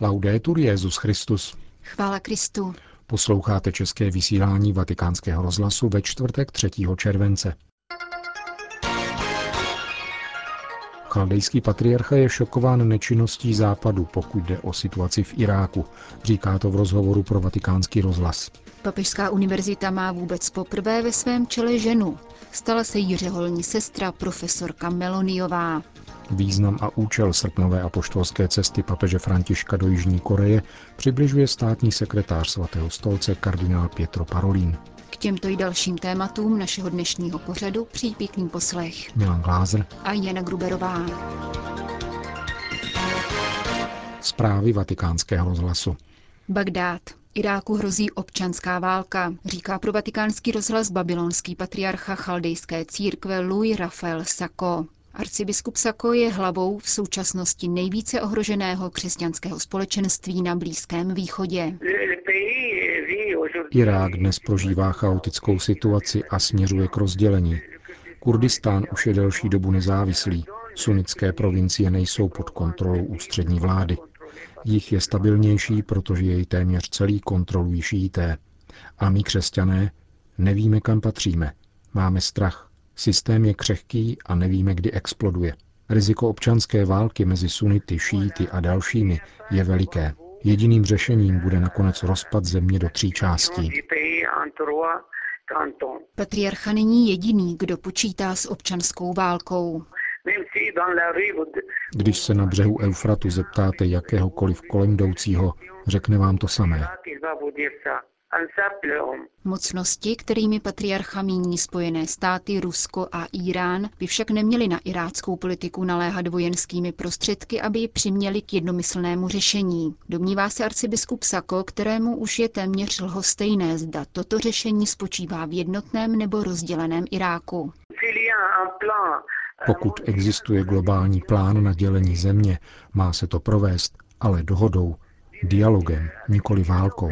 Laudetur Jezus Christus. Chvála Kristu. Posloucháte české vysílání Vatikánského rozhlasu ve čtvrtek 3. července. Chaldejský patriarcha je šokován nečinností západu, pokud jde o situaci v Iráku, říká to v rozhovoru pro vatikánský rozhlas. Papežská univerzita má vůbec poprvé ve svém čele ženu. Stala se jí řeholní sestra profesorka Meloniová. Význam a účel srpnové apoštolské cesty papeže Františka do Jižní Koreje přibližuje státní sekretář svatého stolce kardinál Pietro Parolin. K těmto i dalším tématům našeho dnešního pořadu přijí pěkný poslech. Milan Glázer a Jana Gruberová. Zprávy vatikánského rozhlasu. Bagdád. Iráku hrozí občanská válka, říká pro vatikánský rozhlas babylonský patriarcha chaldejské církve Louis Rafael Sako. Arcibiskup Sako je hlavou v současnosti nejvíce ohroženého křesťanského společenství na Blízkém východě. Irák dnes prožívá chaotickou situaci a směřuje k rozdělení. Kurdistán už je delší dobu nezávislý. Sunnické provincie nejsou pod kontrolou ústřední vlády. Jich je stabilnější, protože jej téměř celý kontrolují šíité. A my křesťané nevíme, kam patříme. Máme strach. Systém je křehký a nevíme, kdy exploduje. Riziko občanské války mezi sunity, šíty a dalšími je veliké. Jediným řešením bude nakonec rozpad země do tří částí. Patriarcha není jediný, kdo počítá s občanskou válkou. Když se na břehu Eufratu zeptáte jakéhokoliv kolem jdoucího, řekne vám to samé. Mocnosti, kterými patriarcha míní Spojené státy, Rusko a Irán, by však neměly na iráckou politiku naléhat vojenskými prostředky, aby ji přiměli k jednomyslnému řešení. Domnívá se arcibiskup Sako, kterému už je téměř lhostejné, zda toto řešení spočívá v jednotném nebo rozděleném Iráku. Pokud existuje globální plán na dělení země, má se to provést, ale dohodou, dialogem, nikoli válkou.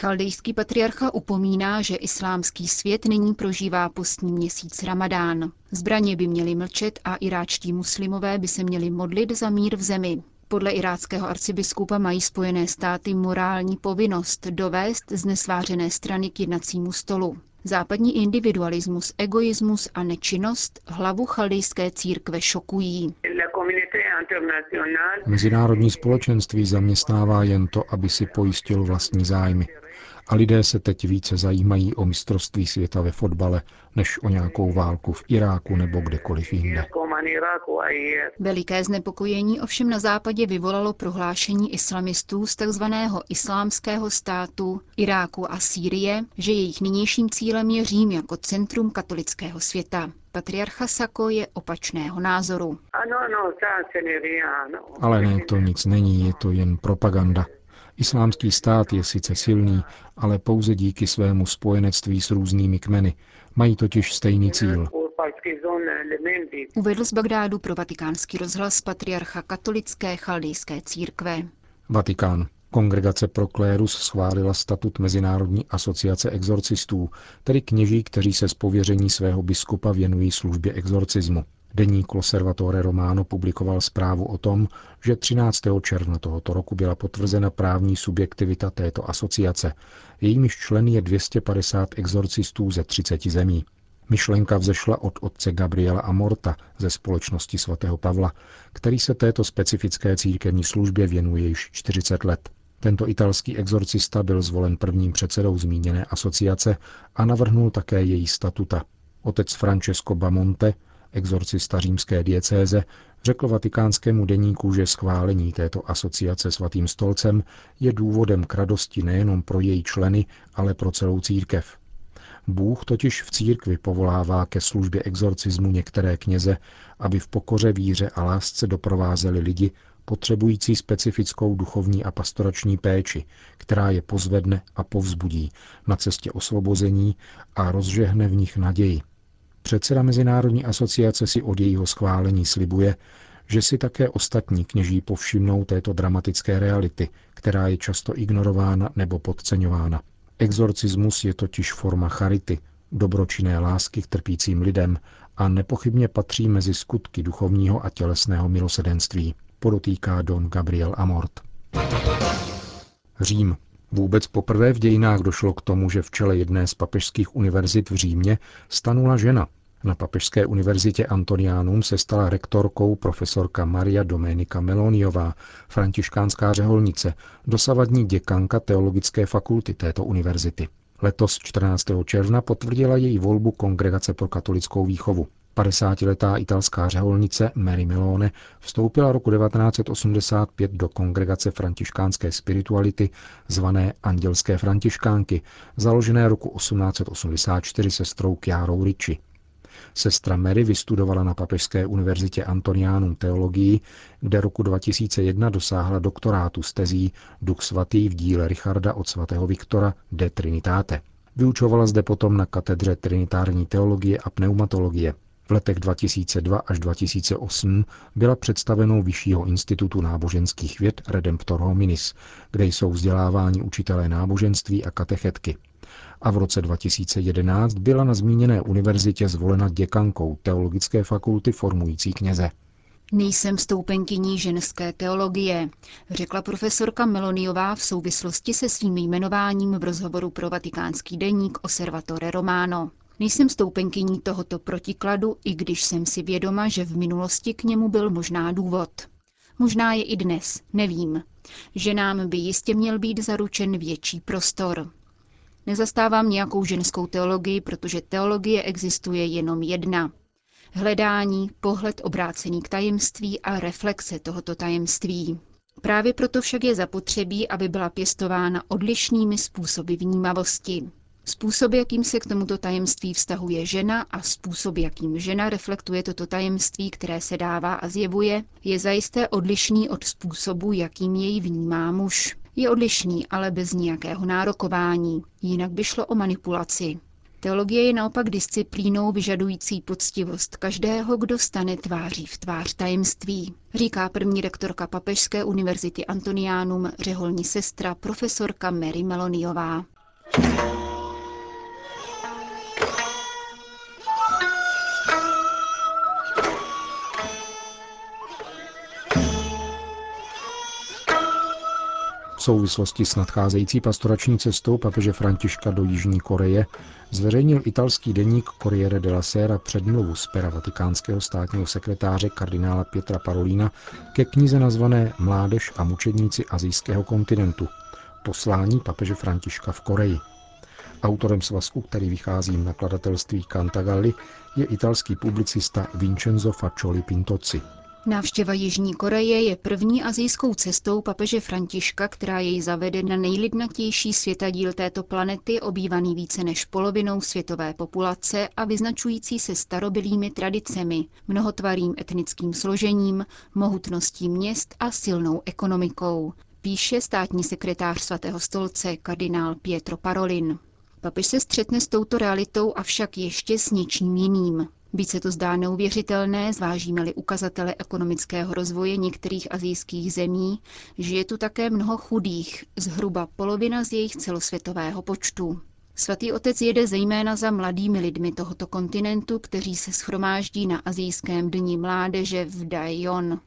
Chaldejský patriarcha upomíná, že islámský svět nyní prožívá postní měsíc Ramadán. Zbraně by měly mlčet a iráčtí muslimové by se měli modlit za mír v zemi. Podle iráckého arcibiskupa mají Spojené státy morální povinnost dovést znesvářené strany k jednacímu stolu. Západní individualismus, egoismus a nečinnost hlavu chaldejské církve šokují. Mezinárodní společenství zaměstnává jen to, aby si pojistil vlastní zájmy. A lidé se teď více zajímají o mistrovství světa ve fotbale, než o nějakou válku v Iráku nebo kdekoliv jinde. Veliké znepokojení ovšem na západě vyvolalo prohlášení islamistů z tzv. islámského státu Iráku a Sýrie, že jejich nynějším cílem je Řím jako centrum katolického světa. Patriarcha Sako je opačného názoru. Ale ne, to nic není, je to jen propaganda. Islámský stát je sice silný, ale pouze díky svému spojenectví s různými kmeny. Mají totiž stejný cíl. Uvedl z Bagdádu pro vatikánský rozhlas patriarcha katolické chaldejské církve. Vatikán. Kongregace pro klérus schválila statut Mezinárodní asociace exorcistů, tedy kněží, kteří se z pověření svého biskupa věnují službě exorcismu. Deník Loservatore Romano publikoval zprávu o tom, že 13. června tohoto roku byla potvrzena právní subjektivita této asociace. Jejímiž členy je 250 exorcistů ze 30 zemí. Myšlenka vzešla od otce Gabriela Amorta ze společnosti svatého Pavla, který se této specifické církevní službě věnuje již 40 let. Tento italský exorcista byl zvolen prvním předsedou zmíněné asociace a navrhnul také její statuta. Otec Francesco Bamonte, exorcista římské diecéze, řekl vatikánskému deníku, že schválení této asociace svatým stolcem je důvodem k radosti nejenom pro její členy, ale pro celou církev. Bůh totiž v církvi povolává ke službě exorcismu některé kněze, aby v pokoře víře a lásce doprovázeli lidi, potřebující specifickou duchovní a pastorační péči, která je pozvedne a povzbudí na cestě osvobození a rozžehne v nich naději. Předseda Mezinárodní asociace si od jejího schválení slibuje, že si také ostatní kněží povšimnou této dramatické reality, která je často ignorována nebo podceňována. Exorcismus je totiž forma charity, dobročinné lásky k trpícím lidem a nepochybně patří mezi skutky duchovního a tělesného milosedenství. podotýká Don Gabriel Amort. Řím. Vůbec poprvé v dějinách došlo k tomu, že v čele jedné z papežských univerzit v Římě stanula žena. Na Papežské univerzitě Antonianum se stala rektorkou profesorka Maria Domenica Meloniová, františkánská řeholnice, dosavadní děkanka teologické fakulty této univerzity. Letos 14. června potvrdila její volbu Kongregace pro katolickou výchovu. 50-letá italská řeholnice Mary Melone vstoupila roku 1985 do kongregace františkánské spirituality zvané Andělské františkánky, založené roku 1884 sestrou Chiarou Ricci. Sestra Mary vystudovala na Papežské univerzitě Antoniánum teologii, kde roku 2001 dosáhla doktorátu z tezí Duch svatý v díle Richarda od svatého Viktora de Trinitate. Vyučovala zde potom na katedře trinitární teologie a pneumatologie. V letech 2002 až 2008 byla představenou Vyššího institutu náboženských věd Redemptor Hominis, kde jsou vzdělávání učitelé náboženství a katechetky. A v roce 2011 byla na zmíněné univerzitě zvolena děkankou Teologické fakulty formující kněze. Nejsem stoupenkyní ženské teologie, řekla profesorka Meloniová v souvislosti se svým jmenováním v rozhovoru pro vatikánský deník Osservatore Romano. Nejsem stoupenkyní tohoto protikladu, i když jsem si vědoma, že v minulosti k němu byl možná důvod. Možná je i dnes, nevím. Že nám by jistě měl být zaručen větší prostor. Nezastávám nějakou ženskou teologii, protože teologie existuje jenom jedna. Hledání, pohled obrácený k tajemství a reflexe tohoto tajemství. Právě proto však je zapotřebí, aby byla pěstována odlišnými způsoby vnímavosti. Způsob, jakým se k tomuto tajemství vztahuje žena a způsob, jakým žena reflektuje toto tajemství, které se dává a zjevuje, je zajisté odlišný od způsobu, jakým jej vnímá muž. Je odlišný, ale bez nějakého nárokování, jinak by šlo o manipulaci. Teologie je naopak disciplínou vyžadující poctivost každého, kdo stane tváří v tvář tajemství, říká první rektorka Papežské univerzity Antoniánum, řeholní sestra, profesorka Mary Meloniová. V souvislosti s nadcházející pastorační cestou papeže Františka do Jižní Koreje zveřejnil italský deník Corriere della Sera předmluvu z pera vatikánského státního sekretáře kardinála Pietra Parolina ke knize nazvané Mládež a mučedníci azijského kontinentu. Poslání papeže Františka v Koreji. Autorem svazku, který vychází v nakladatelství Cantagalli, je italský publicista Vincenzo Faccioli Pintozzi. Návštěva Jižní Koreje je první azijskou cestou papeže Františka, která jej zavede na nejlidnatější světadíl této planety, obývaný více než polovinou světové populace a vyznačující se starobilými tradicemi, mnohotvarým etnickým složením, mohutností měst a silnou ekonomikou, píše státní sekretář svatého stolce kardinál Pietro Parolin. Papež se střetne s touto realitou, avšak ještě s něčím jiným. Více se to zdá neuvěřitelné, zvážíme-li ukazatele ekonomického rozvoje některých azijských zemí, že je tu také mnoho chudých, zhruba polovina z jejich celosvětového počtu. Svatý otec jede zejména za mladými lidmi tohoto kontinentu, kteří se schromáždí na azijském dni mládeže v Daejeon.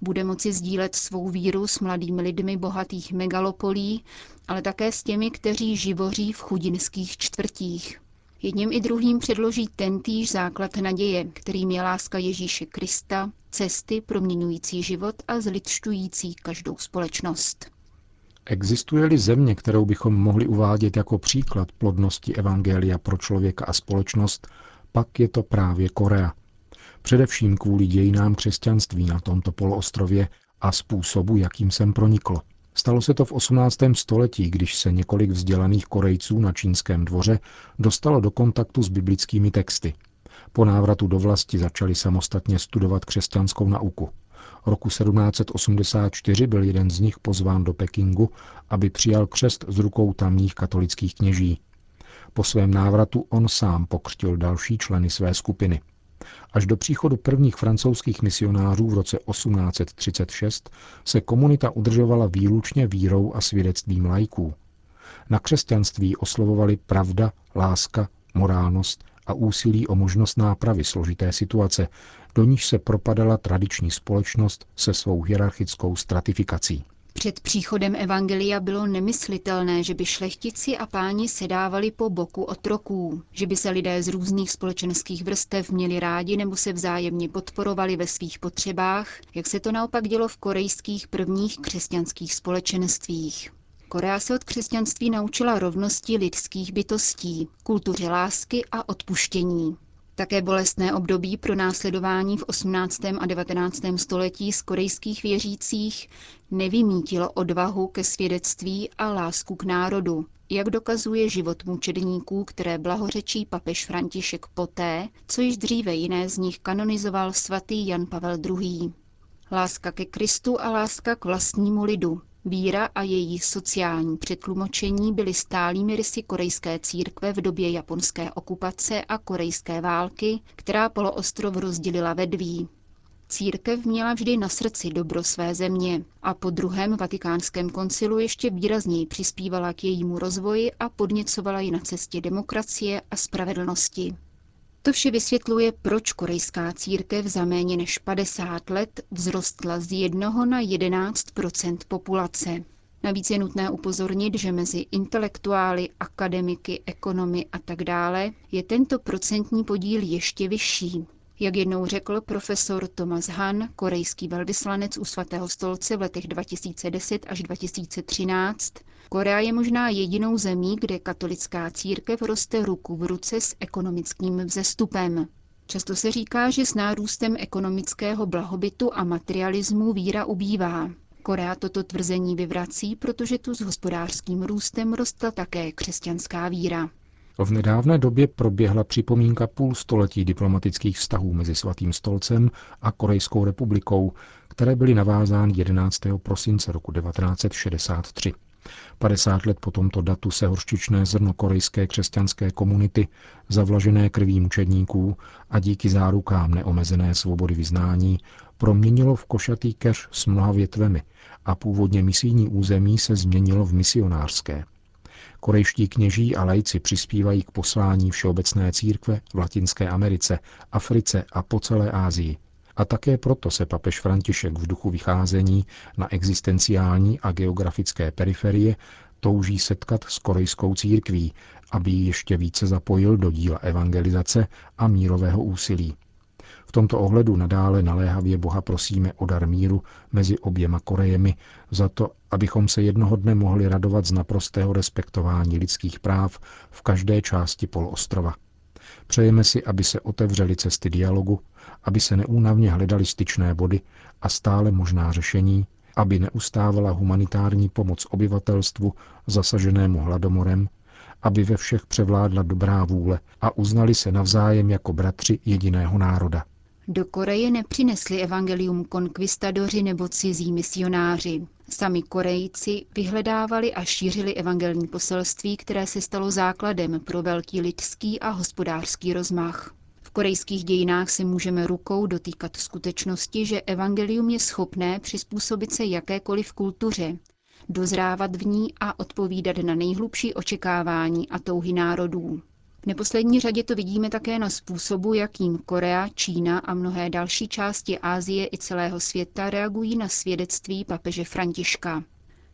Bude moci sdílet svou víru s mladými lidmi bohatých megalopolí, ale také s těmi, kteří živoří v chudinských čtvrtích. Jedním i druhým předloží tentýž základ naděje, kterým je láska Ježíše Krista, cesty proměňující život a zlidšťující každou společnost. Existuje-li země, kterou bychom mohli uvádět jako příklad plodnosti Evangelia pro člověka a společnost, pak je to právě Korea. Především kvůli dějinám křesťanství na tomto poloostrově a způsobu, jakým sem proniklo. Stalo se to v 18. století, když se několik vzdělaných Korejců na čínském dvoře dostalo do kontaktu s biblickými texty. Po návratu do vlasti začali samostatně studovat křesťanskou nauku. Roku 1784 byl jeden z nich pozván do Pekingu, aby přijal křest z rukou tamních katolických kněží. Po svém návratu on sám pokřtil další členy své skupiny – Až do příchodu prvních francouzských misionářů v roce 1836 se komunita udržovala výlučně vírou a svědectvím lajků. Na křesťanství oslovovali pravda, láska, morálnost a úsilí o možnost nápravy složité situace, do níž se propadala tradiční společnost se svou hierarchickou stratifikací. Před příchodem Evangelia bylo nemyslitelné, že by šlechtici a páni sedávali po boku otroků, že by se lidé z různých společenských vrstev měli rádi nebo se vzájemně podporovali ve svých potřebách, jak se to naopak dělo v korejských prvních křesťanských společenstvích. Korea se od křesťanství naučila rovnosti lidských bytostí, kultuře lásky a odpuštění. Také bolestné období pro následování v 18. a 19. století z korejských věřících nevymítilo odvahu ke svědectví a lásku k národu, jak dokazuje život mučedníků, které blahořečí papež František poté, co již dříve jiné z nich kanonizoval svatý Jan Pavel II. Láska ke Kristu a láska k vlastnímu lidu, Víra a její sociální přetlumočení byly stálými rysy korejské církve v době japonské okupace a korejské války, která poloostrov rozdělila ve dví. Církev měla vždy na srdci dobro své země a po druhém vatikánském koncilu ještě výrazněji přispívala k jejímu rozvoji a podněcovala ji na cestě demokracie a spravedlnosti. To vše vysvětluje, proč korejská církev za méně než 50 let vzrostla z jednoho na 11% populace. Navíc je nutné upozornit, že mezi intelektuály, akademiky, ekonomy a tak dále je tento procentní podíl ještě vyšší. Jak jednou řekl profesor Thomas Han, korejský velvyslanec u svatého stolce v letech 2010 až 2013, Korea je možná jedinou zemí, kde katolická církev roste ruku v ruce s ekonomickým vzestupem. Často se říká, že s nárůstem ekonomického blahobytu a materialismu víra ubývá. Korea toto tvrzení vyvrací, protože tu s hospodářským růstem rostla také křesťanská víra. V nedávné době proběhla připomínka půl století diplomatických vztahů mezi Svatým stolcem a Korejskou republikou, které byly navázány 11. prosince roku 1963. 50 let po tomto datu se horštičné zrno korejské křesťanské komunity, zavlažené krví mučedníků a díky zárukám neomezené svobody vyznání, proměnilo v košatý keř s mnoha větvemi a původně misijní území se změnilo v misionářské. Korejští kněží a lajci přispívají k poslání Všeobecné církve v Latinské Americe, Africe a po celé Asii. A také proto se papež František v duchu vycházení na existenciální a geografické periferie touží setkat s korejskou církví, aby ji ještě více zapojil do díla evangelizace a mírového úsilí. V tomto ohledu nadále naléhavě Boha prosíme o dar míru mezi oběma Korejemi za to, abychom se jednoho dne mohli radovat z naprostého respektování lidských práv v každé části poloostrova. Přejeme si, aby se otevřely cesty dialogu, aby se neúnavně hledaly styčné body a stále možná řešení, aby neustávala humanitární pomoc obyvatelstvu zasaženému hladomorem, aby ve všech převládla dobrá vůle a uznali se navzájem jako bratři jediného národa. Do Koreje nepřinesli evangelium konkvistadoři nebo cizí misionáři. Sami Korejci vyhledávali a šířili evangelní poselství, které se stalo základem pro velký lidský a hospodářský rozmach. V korejských dějinách se můžeme rukou dotýkat skutečnosti, že evangelium je schopné přizpůsobit se jakékoliv kultuře, dozrávat v ní a odpovídat na nejhlubší očekávání a touhy národů. V neposlední řadě to vidíme také na způsobu, jakým Korea, Čína a mnohé další části Ázie i celého světa reagují na svědectví papeže Františka.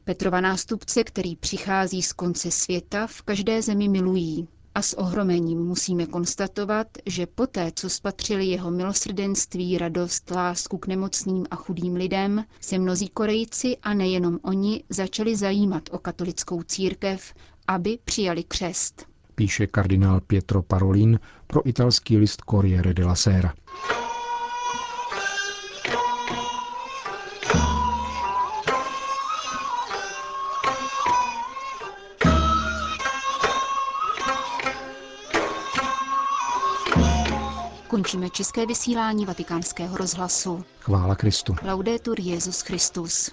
Petrova nástupce, který přichází z konce světa, v každé zemi milují. A s ohromením musíme konstatovat, že poté, co spatřili jeho milosrdenství, radost, lásku k nemocným a chudým lidem, se mnozí Korejci a nejenom oni začali zajímat o katolickou církev, aby přijali křest píše kardinál Pietro Parolin pro italský list Corriere della Sera. Končíme české vysílání vatikánského rozhlasu. Chvála Kristu. Laudetur Jezus Christus.